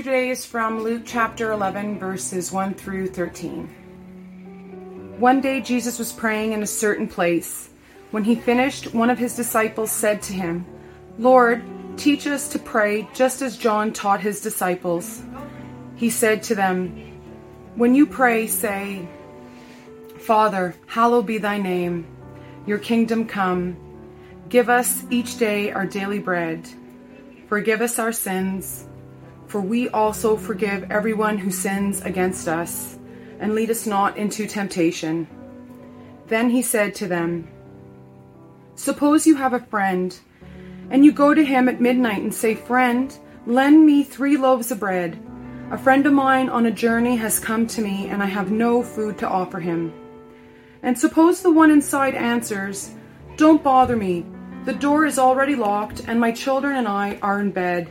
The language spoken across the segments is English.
Scripture today is from Luke chapter 11, verses 1 through 13. One day Jesus was praying in a certain place. When he finished, one of his disciples said to him, Lord, teach us to pray just as John taught his disciples. He said to them, When you pray, say, Father, hallowed be thy name, your kingdom come. Give us each day our daily bread. Forgive us our sins for we also forgive everyone who sins against us, and lead us not into temptation. Then he said to them, Suppose you have a friend, and you go to him at midnight and say, Friend, lend me three loaves of bread. A friend of mine on a journey has come to me, and I have no food to offer him. And suppose the one inside answers, Don't bother me. The door is already locked, and my children and I are in bed.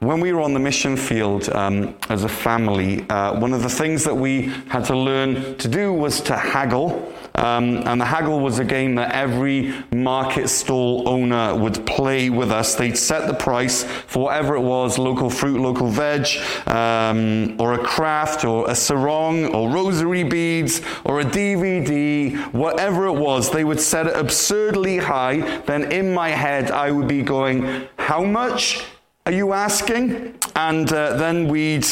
When we were on the mission field um, as a family, uh, one of the things that we had to learn to do was to haggle. Um, and the haggle was a game that every market stall owner would play with us. They'd set the price for whatever it was local fruit, local veg, um, or a craft, or a sarong, or rosary beads, or a DVD, whatever it was. They would set it absurdly high. Then in my head, I would be going, How much? Are you asking? And uh, then we'd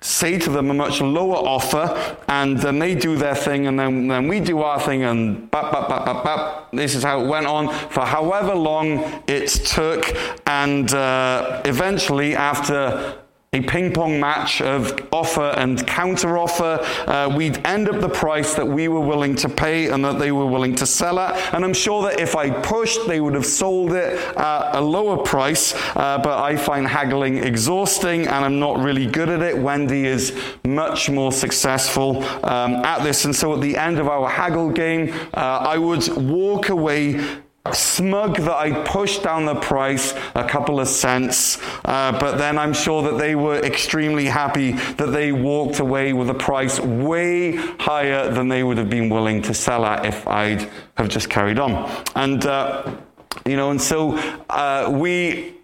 say to them a much lower offer, and then they do their thing, and then, then we do our thing, and bap, bap, bap, bap, bap. This is how it went on for however long it took, and uh, eventually, after a ping pong match of offer and counter offer. Uh, we'd end up the price that we were willing to pay and that they were willing to sell at. And I'm sure that if I pushed, they would have sold it at a lower price. Uh, but I find haggling exhausting and I'm not really good at it. Wendy is much more successful um, at this. And so at the end of our haggle game, uh, I would walk away smug that I pushed down the price a couple of cents, uh, but then I'm sure that they were extremely happy that they walked away with a price way higher than they would have been willing to sell at if I'd have just carried on. And, uh, you know, and so uh, we,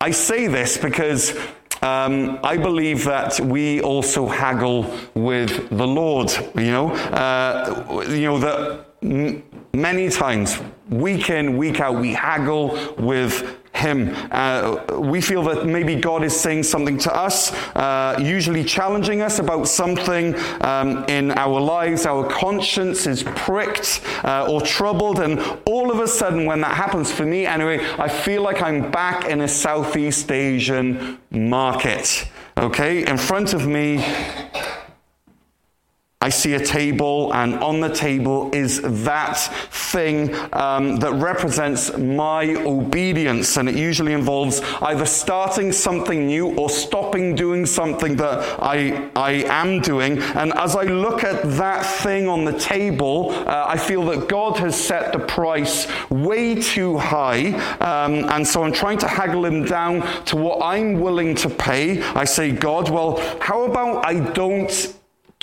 I say this because um, I believe that we also haggle with the Lord. You know, uh, you know that many times, week in, week out, we haggle with him. Uh, we feel that maybe God is saying something to us, uh, usually challenging us about something um, in our lives. Our conscience is pricked uh, or troubled, and all of a sudden, when that happens for me anyway, I feel like I'm back in a Southeast Asian market. Okay, in front of me, I see a table, and on the table is that thing um, that represents my obedience. And it usually involves either starting something new or stopping doing something that I, I am doing. And as I look at that thing on the table, uh, I feel that God has set the price way too high. Um, and so I'm trying to haggle him down to what I'm willing to pay. I say, God, well, how about I don't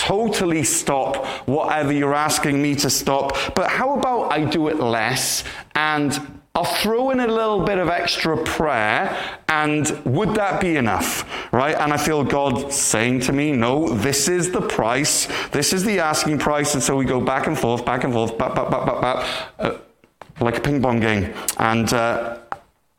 totally stop whatever you're asking me to stop, but how about I do it less and I'll throw in a little bit of extra prayer, and would that be enough? Right? And I feel God saying to me, No, this is the price, this is the asking price. And so we go back and forth, back and forth, back, back, back, back, back, uh, like a ping pong game. And, uh,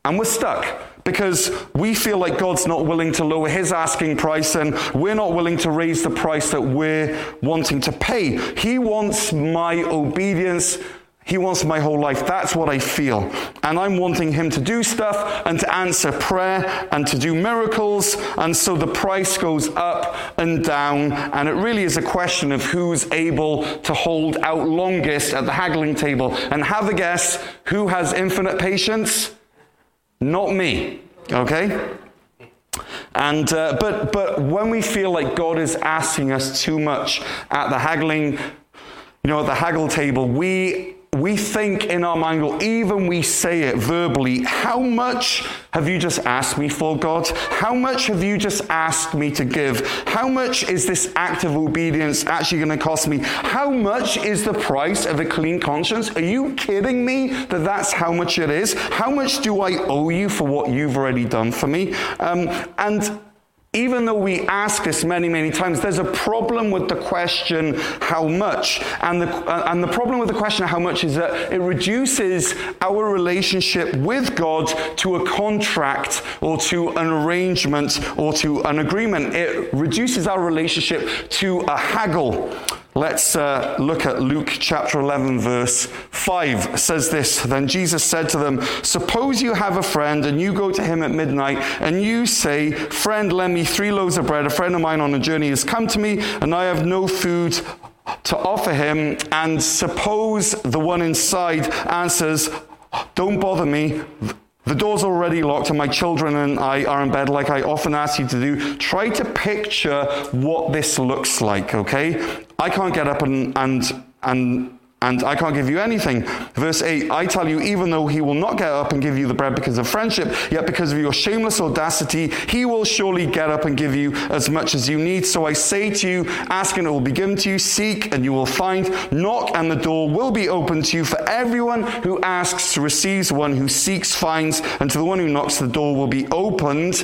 and we're stuck because we feel like God's not willing to lower his asking price and we're not willing to raise the price that we're wanting to pay. He wants my obedience. He wants my whole life. That's what I feel. And I'm wanting him to do stuff and to answer prayer and to do miracles. And so the price goes up and down. And it really is a question of who's able to hold out longest at the haggling table. And have a guess who has infinite patience? Not me. Okay? And uh, but but when we feel like God is asking us too much at the haggling, you know, at the haggle table, we we think in our mind, or even we say it verbally, how much have you just asked me for, God? How much have you just asked me to give? How much is this act of obedience actually going to cost me? How much is the price of a clean conscience? Are you kidding me that that's how much it is? How much do I owe you for what you've already done for me? Um, and even though we ask this many, many times, there's a problem with the question, how much? And the, uh, and the problem with the question, how much, is that it reduces our relationship with God to a contract or to an arrangement or to an agreement. It reduces our relationship to a haggle. Let's uh, look at Luke chapter 11, verse 5. Says this Then Jesus said to them, Suppose you have a friend and you go to him at midnight and you say, Friend, lend me three loaves of bread. A friend of mine on a journey has come to me and I have no food to offer him. And suppose the one inside answers, Don't bother me. The door's already locked, and my children and I are in bed, like I often ask you to do. Try to picture what this looks like, okay? I can't get up and, and, and and I can't give you anything. Verse 8 I tell you, even though he will not get up and give you the bread because of friendship, yet because of your shameless audacity, he will surely get up and give you as much as you need. So I say to you, ask and it will be given to you, seek and you will find, knock and the door will be opened to you. For everyone who asks receives, one who seeks finds, and to the one who knocks, the door will be opened.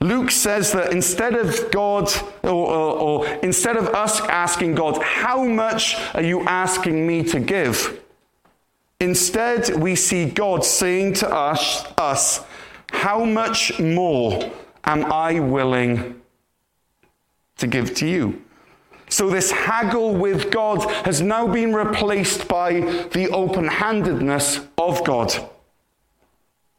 Luke says that instead of God, or, or, or, instead of us asking God, how much are you asking me to give? Instead, we see God saying to us, us how much more am I willing to give to you? So, this haggle with God has now been replaced by the open handedness of God.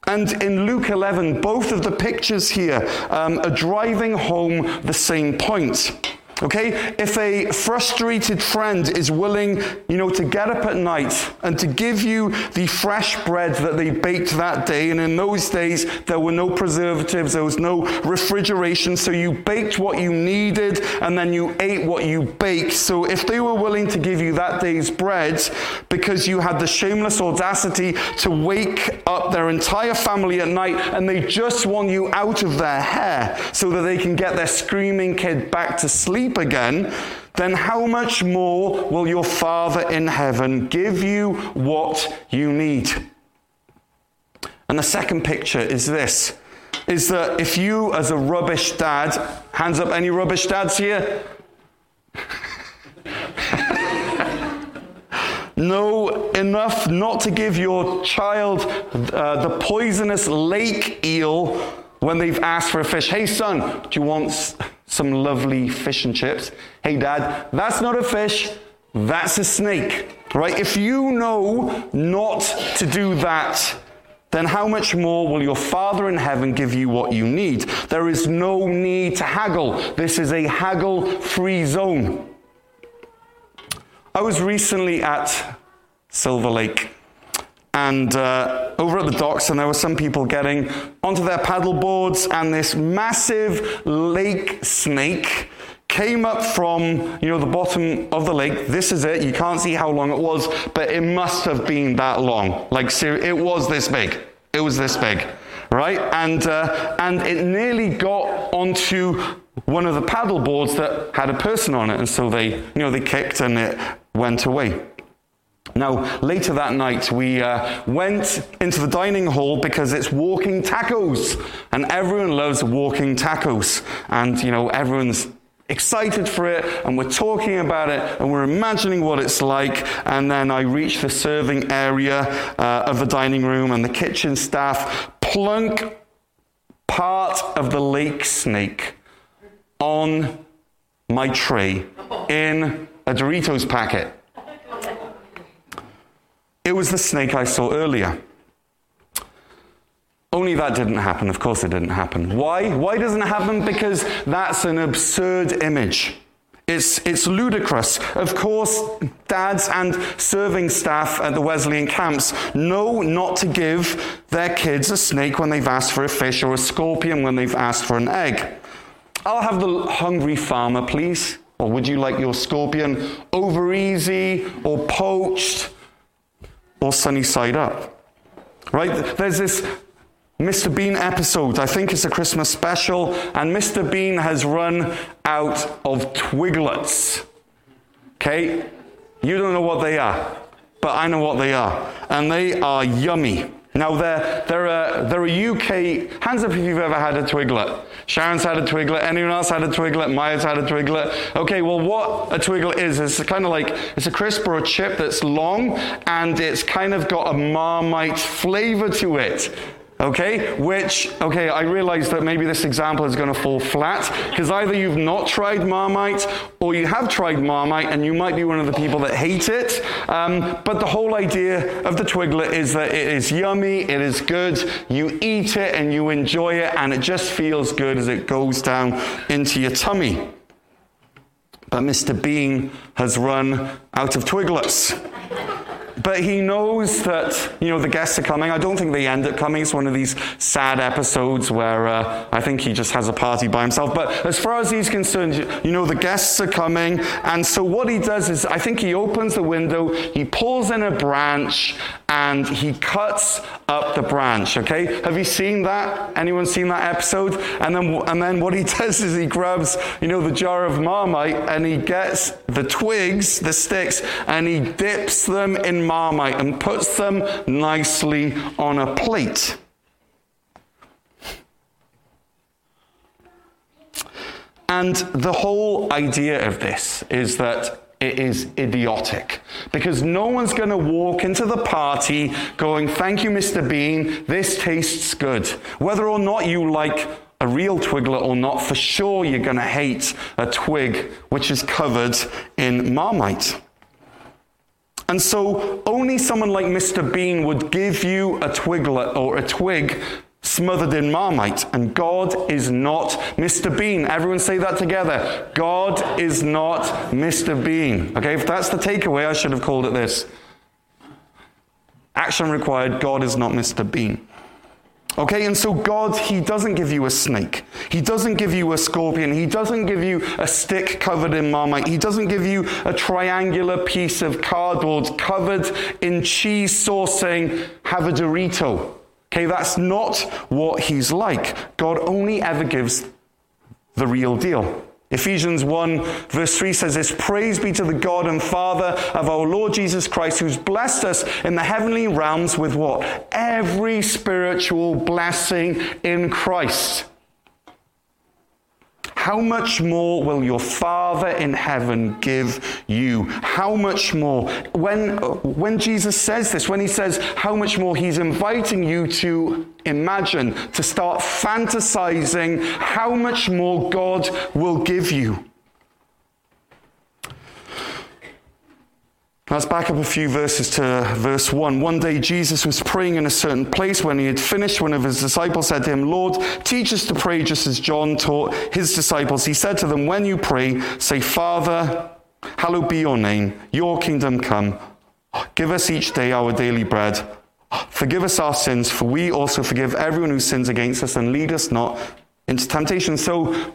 And in Luke 11, both of the pictures here um, are driving home the same point. Okay? If a frustrated friend is willing, you know, to get up at night and to give you the fresh bread that they baked that day, and in those days there were no preservatives, there was no refrigeration, so you baked what you needed and then you ate what you baked. So if they were willing to give you that day's bread because you had the shameless audacity to wake up their entire family at night and they just want you out of their hair so that they can get their screaming kid back to sleep again, then how much more will your Father in heaven give you what you need? And the second picture is this is that if you, as a rubbish dad, hands up any rubbish dads here? know enough not to give your child uh, the poisonous lake eel when they've asked for a fish. Hey, son, do you want some lovely fish and chips. Hey, dad, that's not a fish, that's a snake. Right? If you know not to do that, then how much more will your Father in heaven give you what you need? There is no need to haggle. This is a haggle free zone. I was recently at Silver Lake and uh, over at the docks, and there were some people getting onto their paddle boards, and this massive lake snake came up from you know the bottom of the lake. This is it. You can't see how long it was, but it must have been that long. Like it was this big. It was this big, right? And uh, and it nearly got onto one of the paddle boards that had a person on it. And so they, you know, they kicked and it went away. Now, later that night, we uh, went into the dining hall because it's walking tacos, and everyone loves walking tacos. And, you know, everyone's excited for it, and we're talking about it, and we're imagining what it's like. And then I reach the serving area uh, of the dining room, and the kitchen staff plunk part of the lake snake on my tray in a Doritos packet. It was the snake I saw earlier. Only that didn't happen. Of course, it didn't happen. Why? Why doesn't it happen? Because that's an absurd image. It's, it's ludicrous. Of course, dads and serving staff at the Wesleyan camps know not to give their kids a snake when they've asked for a fish or a scorpion when they've asked for an egg. I'll have the hungry farmer, please. Or would you like your scorpion over easy or poached or sunny side up? Right? There's this Mr. Bean episode. I think it's a Christmas special, and Mr. Bean has run out of Twiglets. Okay? You don't know what they are, but I know what they are. And they are yummy. Now, they're, they're, a, they're a UK. Hands up if you've ever had a Twiglet. Sharon's had a Twiglet. Anyone else had a Twiglet? Maya's had a Twiglet. Okay, well, what a Twiglet is, is kind of like it's a crisp or a chip that's long and it's kind of got a Marmite flavor to it. Okay, which, okay, I realize that maybe this example is going to fall flat because either you've not tried Marmite or you have tried Marmite and you might be one of the people that hate it. Um, but the whole idea of the Twiglet is that it is yummy, it is good, you eat it and you enjoy it, and it just feels good as it goes down into your tummy. But Mr. Bean has run out of Twiglets. But he knows that, you know, the guests are coming. I don't think they end up coming. It's one of these sad episodes where uh, I think he just has a party by himself. But as far as he's concerned, you know, the guests are coming. And so what he does is, I think he opens the window, he pulls in a branch, and he cuts up the branch. Okay? Have you seen that? Anyone seen that episode? And then, and then what he does is he grabs, you know, the jar of Marmite and he gets the twigs, the sticks, and he dips them in Marmite and puts them nicely on a plate. And the whole idea of this is that it is idiotic because no one's going to walk into the party going, Thank you, Mr. Bean, this tastes good. Whether or not you like a real twiglet or not, for sure you're going to hate a twig which is covered in marmite. And so only someone like Mr. Bean would give you a twiglet or a twig smothered in marmite. And God is not Mr. Bean. Everyone say that together. God is not Mr. Bean. Okay, if that's the takeaway, I should have called it this. Action required, God is not Mr. Bean. Okay, and so God, He doesn't give you a snake. He doesn't give you a scorpion. He doesn't give you a stick covered in marmite. He doesn't give you a triangular piece of cardboard covered in cheese sauce saying, have a Dorito. Okay, that's not what He's like. God only ever gives the real deal. Ephesians 1, verse 3 says this Praise be to the God and Father of our Lord Jesus Christ, who's blessed us in the heavenly realms with what? Every spiritual blessing in Christ. How much more will your Father in heaven give you? How much more? When, when Jesus says this, when he says how much more, he's inviting you to imagine, to start fantasizing how much more God will give you. Let's back up a few verses to verse 1. One day Jesus was praying in a certain place. When he had finished, one of his disciples said to him, Lord, teach us to pray just as John taught his disciples. He said to them, When you pray, say, Father, hallowed be your name, your kingdom come. Give us each day our daily bread. Forgive us our sins, for we also forgive everyone who sins against us, and lead us not into temptation. So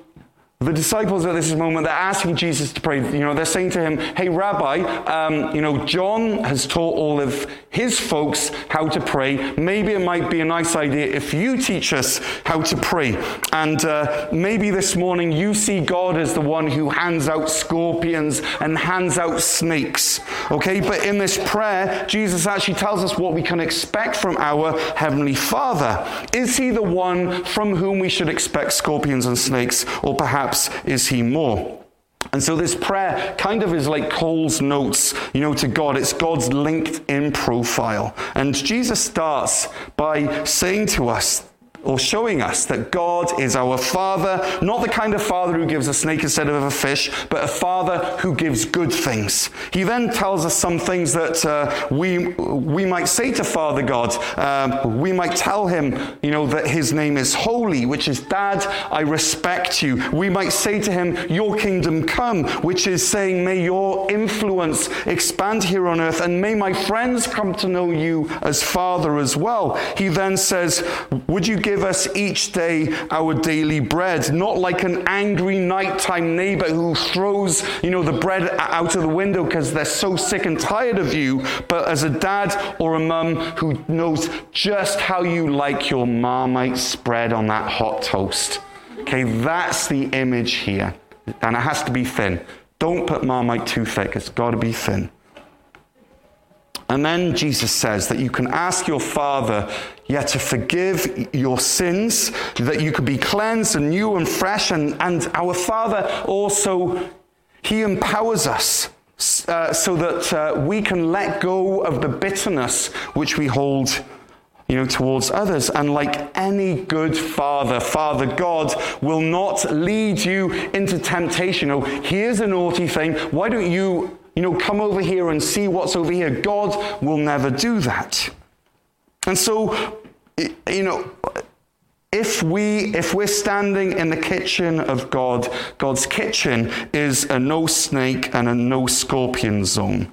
the disciples at this moment, they're asking Jesus to pray. You know, they're saying to him, Hey, Rabbi, um, you know, John has taught all of his folks how to pray. Maybe it might be a nice idea if you teach us how to pray. And uh, maybe this morning you see God as the one who hands out scorpions and hands out snakes. Okay, but in this prayer, Jesus actually tells us what we can expect from our Heavenly Father. Is he the one from whom we should expect scorpions and snakes, or perhaps is he more? And so this prayer kind of is like Coles Notes, you know, to God. It's God's LinkedIn profile. And Jesus starts by saying to us or showing us that God is our Father, not the kind of Father who gives a snake instead of a fish, but a Father who gives good things. He then tells us some things that uh, we, we might say to Father God. Uh, we might tell him, you know, that his name is holy, which is, Dad, I respect you. We might say to him, Your kingdom come, which is saying, May your influence expand here on earth, and may my friends come to know you as Father as well. He then says, Would you give give us each day our daily bread, not like an angry nighttime neighbor who throws, you know, the bread out of the window because they're so sick and tired of you, but as a dad or a mum who knows just how you like your marmite spread on that hot toast. Okay, that's the image here. And it has to be thin. Don't put marmite too thick, it's got to be thin. And then Jesus says that you can ask your Father, yeah, to forgive your sins, that you could be cleansed and new and fresh. And, and our Father also, He empowers us uh, so that uh, we can let go of the bitterness which we hold you know, towards others. And like any good father, Father God will not lead you into temptation. Oh, here's a naughty thing. Why don't you you know, come over here and see what's over here. God will never do that. And so, you know, if we if we're standing in the kitchen of God, God's kitchen is a no snake and a no scorpion zone.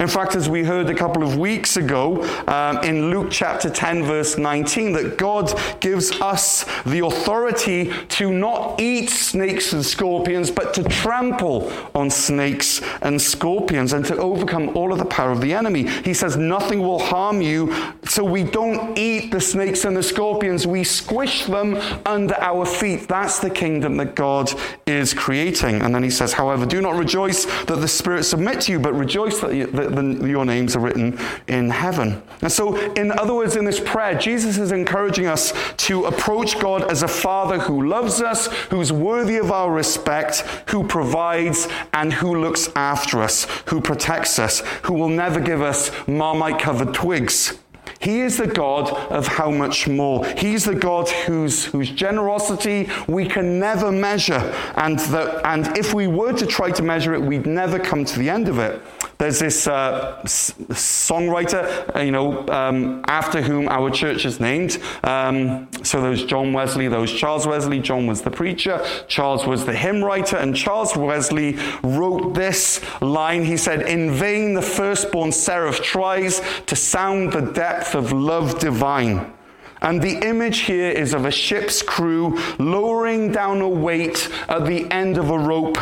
In fact, as we heard a couple of weeks ago um, in Luke chapter 10, verse 19, that God gives us the authority to not eat snakes and scorpions, but to trample on snakes and scorpions and to overcome all of the power of the enemy. He says, Nothing will harm you, so we don't eat the snakes and the scorpions, we squish them under our feet. That's the kingdom that God is creating. And then he says, However, do not rejoice that the Spirit submit to you, but rejoice that, you, that the, your names are written in heaven. And so, in other words, in this prayer, Jesus is encouraging us to approach God as a Father who loves us, who's worthy of our respect, who provides, and who looks after us, who protects us, who will never give us marmite covered twigs. He is the God of how much more. He's the God whose, whose generosity we can never measure. And, that, and if we were to try to measure it, we'd never come to the end of it. There's this uh, s- songwriter, uh, you know, um, after whom our church is named. Um, so there's John Wesley, there was Charles Wesley. John was the preacher, Charles was the hymn writer, and Charles Wesley wrote this line. He said, In vain the firstborn seraph tries to sound the depth of love divine. And the image here is of a ship's crew lowering down a weight at the end of a rope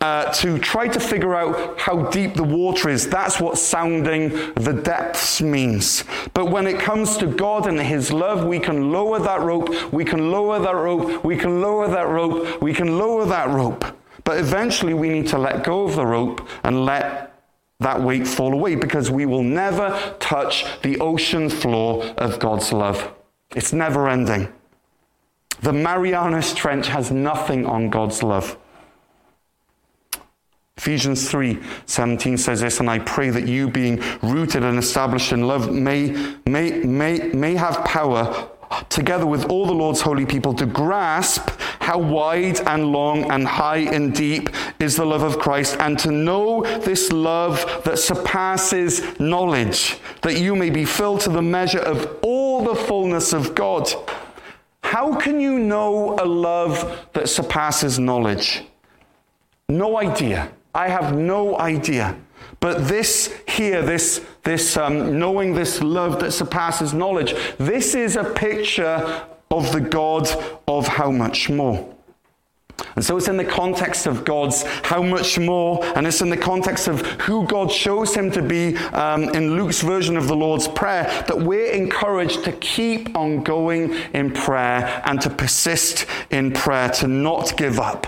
uh, to try to figure out how deep the water is. That's what sounding the depths means. But when it comes to God and His love, we can lower that rope, we can lower that rope, we can lower that rope, we can lower that rope. But eventually we need to let go of the rope and let that weight fall away because we will never touch the ocean floor of God's love. It's never ending. The Marianas Trench has nothing on God's love. Ephesians 3 17 says this, and I pray that you, being rooted and established in love, may, may, may, may have power together with all the Lord's holy people to grasp how wide and long and high and deep is the love of Christ, and to know this love that surpasses knowledge, that you may be filled to the measure of all the fullness of God. How can you know a love that surpasses knowledge? No idea. I have no idea. But this here, this, this um, knowing this love that surpasses knowledge, this is a picture of the God of how much more. And so it's in the context of God's how much more, and it's in the context of who God shows him to be um, in Luke's version of the Lord's Prayer that we're encouraged to keep on going in prayer and to persist in prayer, to not give up.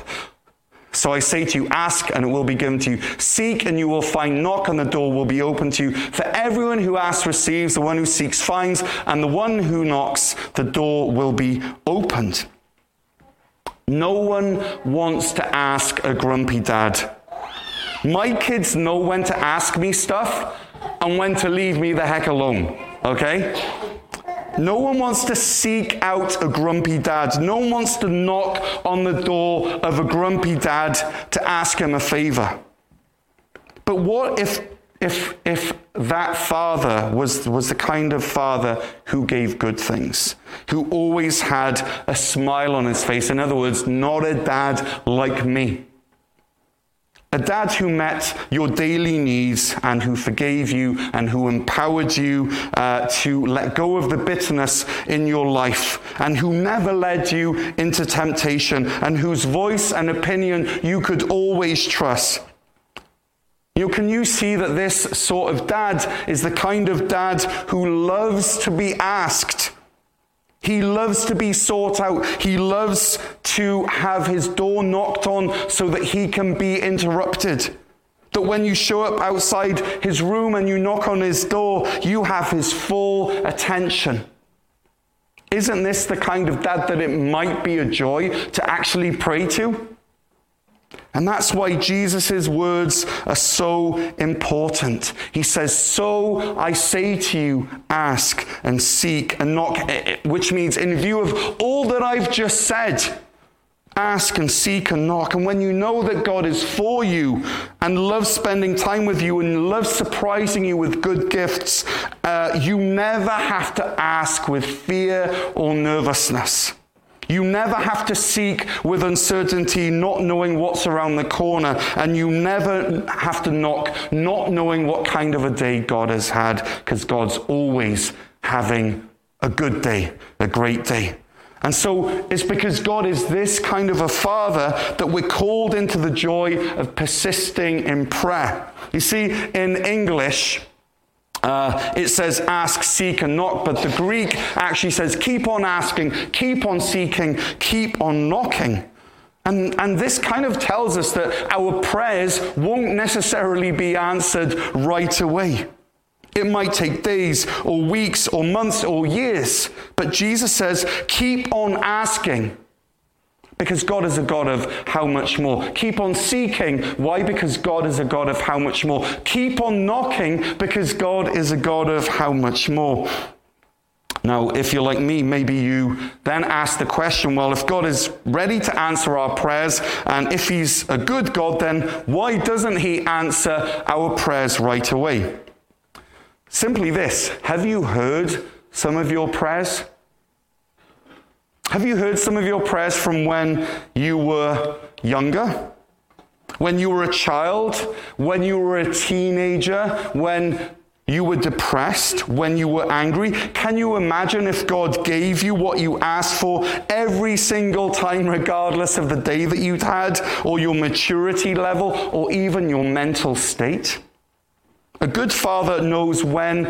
So I say to you, ask and it will be given to you. Seek and you will find. Knock and the door will be open to you. For everyone who asks receives, the one who seeks finds, and the one who knocks, the door will be opened. No one wants to ask a grumpy dad. My kids know when to ask me stuff and when to leave me the heck alone, okay? No one wants to seek out a grumpy dad. No one wants to knock on the door of a grumpy dad to ask him a favor. But what if if, if that father was, was the kind of father who gave good things, who always had a smile on his face, in other words, not a dad like me. A dad who met your daily needs and who forgave you and who empowered you uh, to let go of the bitterness in your life and who never led you into temptation and whose voice and opinion you could always trust. You know, can you see that this sort of dad is the kind of dad who loves to be asked? He loves to be sought out. He loves to have his door knocked on so that he can be interrupted. That when you show up outside his room and you knock on his door, you have his full attention. Isn't this the kind of dad that it might be a joy to actually pray to? And that's why Jesus' words are so important. He says, So I say to you, ask and seek and knock, eh, eh, which means, in view of all that I've just said, ask and seek and knock. And when you know that God is for you and loves spending time with you and loves surprising you with good gifts, uh, you never have to ask with fear or nervousness. You never have to seek with uncertainty, not knowing what's around the corner. And you never have to knock, not knowing what kind of a day God has had, because God's always having a good day, a great day. And so it's because God is this kind of a father that we're called into the joy of persisting in prayer. You see, in English, uh, it says ask, seek, and knock, but the Greek actually says keep on asking, keep on seeking, keep on knocking. And, and this kind of tells us that our prayers won't necessarily be answered right away. It might take days or weeks or months or years, but Jesus says keep on asking. Because God is a God of how much more. Keep on seeking. Why? Because God is a God of how much more. Keep on knocking because God is a God of how much more. Now, if you're like me, maybe you then ask the question well, if God is ready to answer our prayers, and if He's a good God, then why doesn't He answer our prayers right away? Simply this Have you heard some of your prayers? Have you heard some of your prayers from when you were younger? When you were a child? When you were a teenager? When you were depressed? When you were angry? Can you imagine if God gave you what you asked for every single time, regardless of the day that you'd had, or your maturity level, or even your mental state? A good father knows when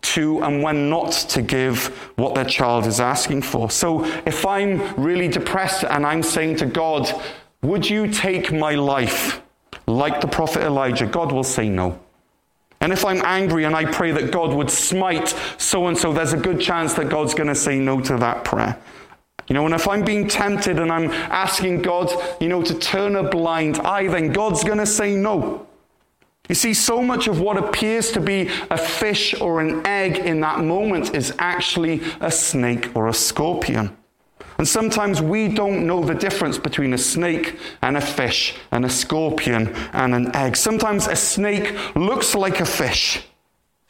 to and when not to give what their child is asking for. So if I'm really depressed and I'm saying to God, Would you take my life? Like the prophet Elijah, God will say no. And if I'm angry and I pray that God would smite so and so, there's a good chance that God's going to say no to that prayer. You know, and if I'm being tempted and I'm asking God, you know, to turn a blind eye, then God's going to say no. You see, so much of what appears to be a fish or an egg in that moment is actually a snake or a scorpion. And sometimes we don't know the difference between a snake and a fish, and a scorpion and an egg. Sometimes a snake looks like a fish,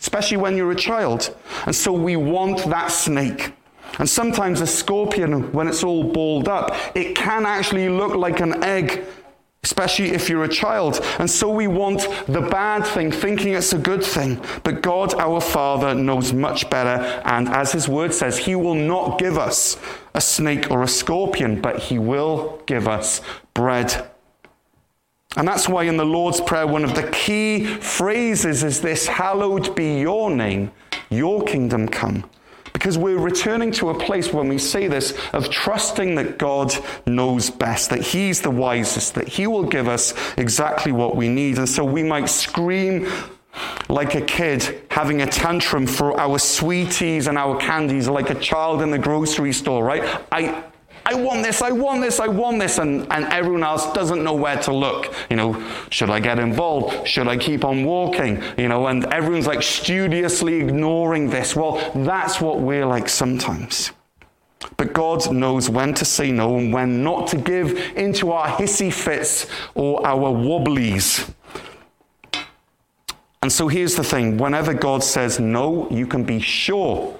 especially when you're a child. And so we want that snake. And sometimes a scorpion, when it's all balled up, it can actually look like an egg especially if you're a child. And so we want the bad thing, thinking it's a good thing. But God, our Father, knows much better. And as His word says, He will not give us a snake or a scorpion, but he will give us bread. And that's why in the Lord's Prayer, one of the key phrases is this Hallowed be your name, your kingdom come. Because we're returning to a place when we say this of trusting that God knows best, that He's the wisest, that He will give us exactly what we need. And so we might scream like a kid having a tantrum for our sweeties and our candies, like a child in the grocery store, right? I, I want this, I want this, I want this, and, and everyone else doesn't know where to look. You know, should I get involved? Should I keep on walking? You know, and everyone's like studiously ignoring this. Well, that's what we're like sometimes. But God knows when to say no and when not to give into our hissy fits or our wobblies. And so here's the thing whenever God says no, you can be sure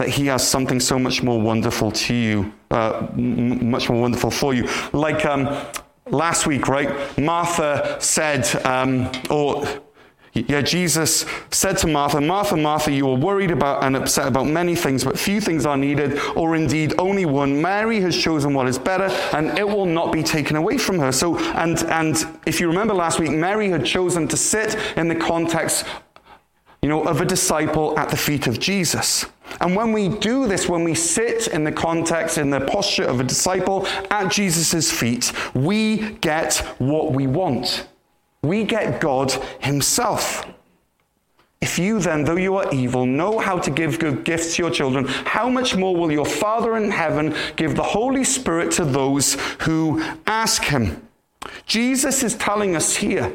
that He has something so much more wonderful to you, uh, m- much more wonderful for you. Like um, last week, right? Martha said, um, or yeah, Jesus said to Martha, Martha, Martha, you are worried about and upset about many things, but few things are needed, or indeed only one. Mary has chosen what is better, and it will not be taken away from her. So, and, and if you remember last week, Mary had chosen to sit in the context, you know, of a disciple at the feet of Jesus. And when we do this, when we sit in the context, in the posture of a disciple at Jesus' feet, we get what we want. We get God Himself. If you then, though you are evil, know how to give good gifts to your children, how much more will your Father in heaven give the Holy Spirit to those who ask Him? Jesus is telling us here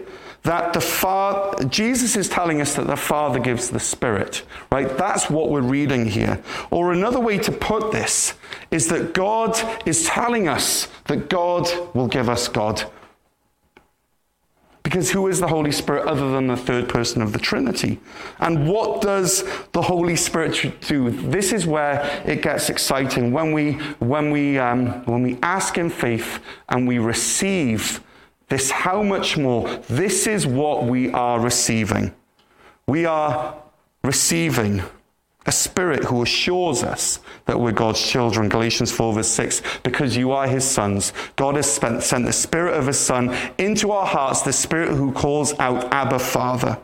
that the Father, Jesus is telling us that the Father gives the Spirit, right? That's what we're reading here. Or another way to put this is that God is telling us that God will give us God. Because who is the Holy Spirit other than the third person of the Trinity? And what does the Holy Spirit do? This is where it gets exciting. When we, when we, um, when we ask in faith and we receive this, how much more? This is what we are receiving. We are receiving a spirit who assures us that we're God's children. Galatians 4, verse 6. Because you are his sons. God has spent, sent the spirit of his son into our hearts, the spirit who calls out, Abba, Father.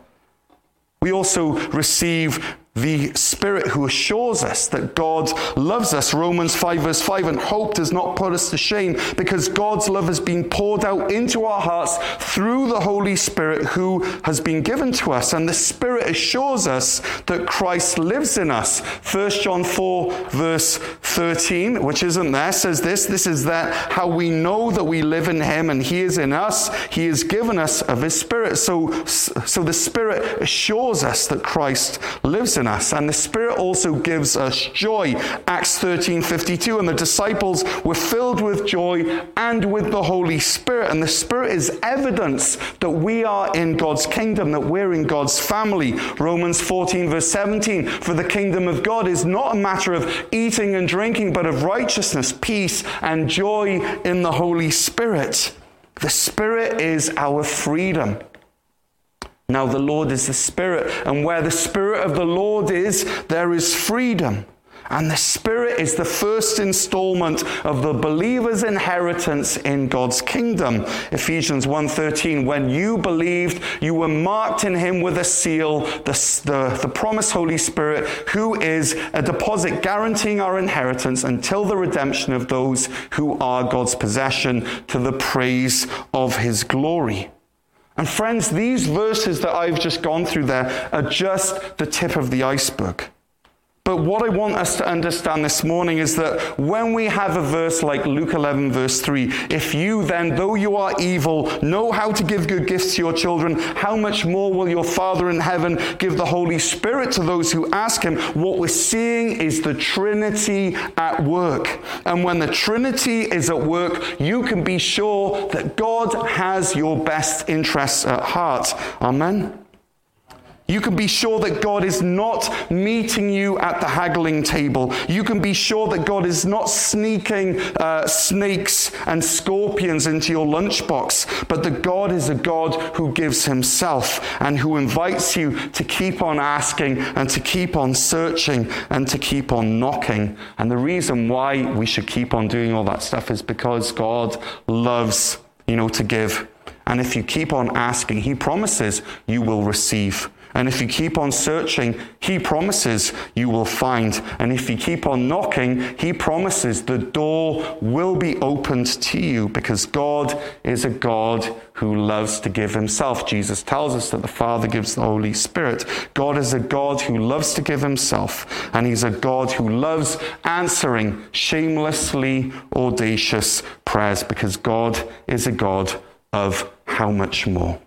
We also receive the Spirit who assures us that God loves us. Romans 5, verse 5. And hope does not put us to shame because God's love has been poured out into our hearts through the Holy Spirit who has been given to us. And the Spirit assures us that Christ lives in us. 1 John 4, verse 13, which isn't there, says this This is that how we know that we live in Him and He is in us. He has given us of His Spirit. So, so the Spirit assures us that Christ lives in in us. And the Spirit also gives us joy. Acts 13 52. And the disciples were filled with joy and with the Holy Spirit. And the Spirit is evidence that we are in God's kingdom, that we're in God's family. Romans 14, verse 17. For the kingdom of God is not a matter of eating and drinking, but of righteousness, peace, and joy in the Holy Spirit. The Spirit is our freedom. Now, the Lord is the Spirit, and where the Spirit of the Lord is, there is freedom. And the Spirit is the first installment of the believer's inheritance in God's kingdom. Ephesians 1:13, when you believed, you were marked in him with a seal, the, the, the promised Holy Spirit, who is a deposit guaranteeing our inheritance until the redemption of those who are God's possession to the praise of his glory. And friends, these verses that I've just gone through there are just the tip of the iceberg. But what I want us to understand this morning is that when we have a verse like Luke 11, verse 3, if you then, though you are evil, know how to give good gifts to your children, how much more will your Father in heaven give the Holy Spirit to those who ask Him? What we're seeing is the Trinity at work. And when the Trinity is at work, you can be sure that God has your best interests at heart. Amen. You can be sure that God is not meeting you at the haggling table. You can be sure that God is not sneaking uh, snakes and scorpions into your lunchbox, but that God is a God who gives Himself and who invites you to keep on asking and to keep on searching and to keep on knocking. And the reason why we should keep on doing all that stuff is because God loves, you know, to give. And if you keep on asking, He promises you will receive. And if you keep on searching, He promises you will find. And if you keep on knocking, He promises the door will be opened to you because God is a God who loves to give Himself. Jesus tells us that the Father gives the Holy Spirit. God is a God who loves to give Himself, and He's a God who loves answering shamelessly audacious prayers because God is a God of how much more.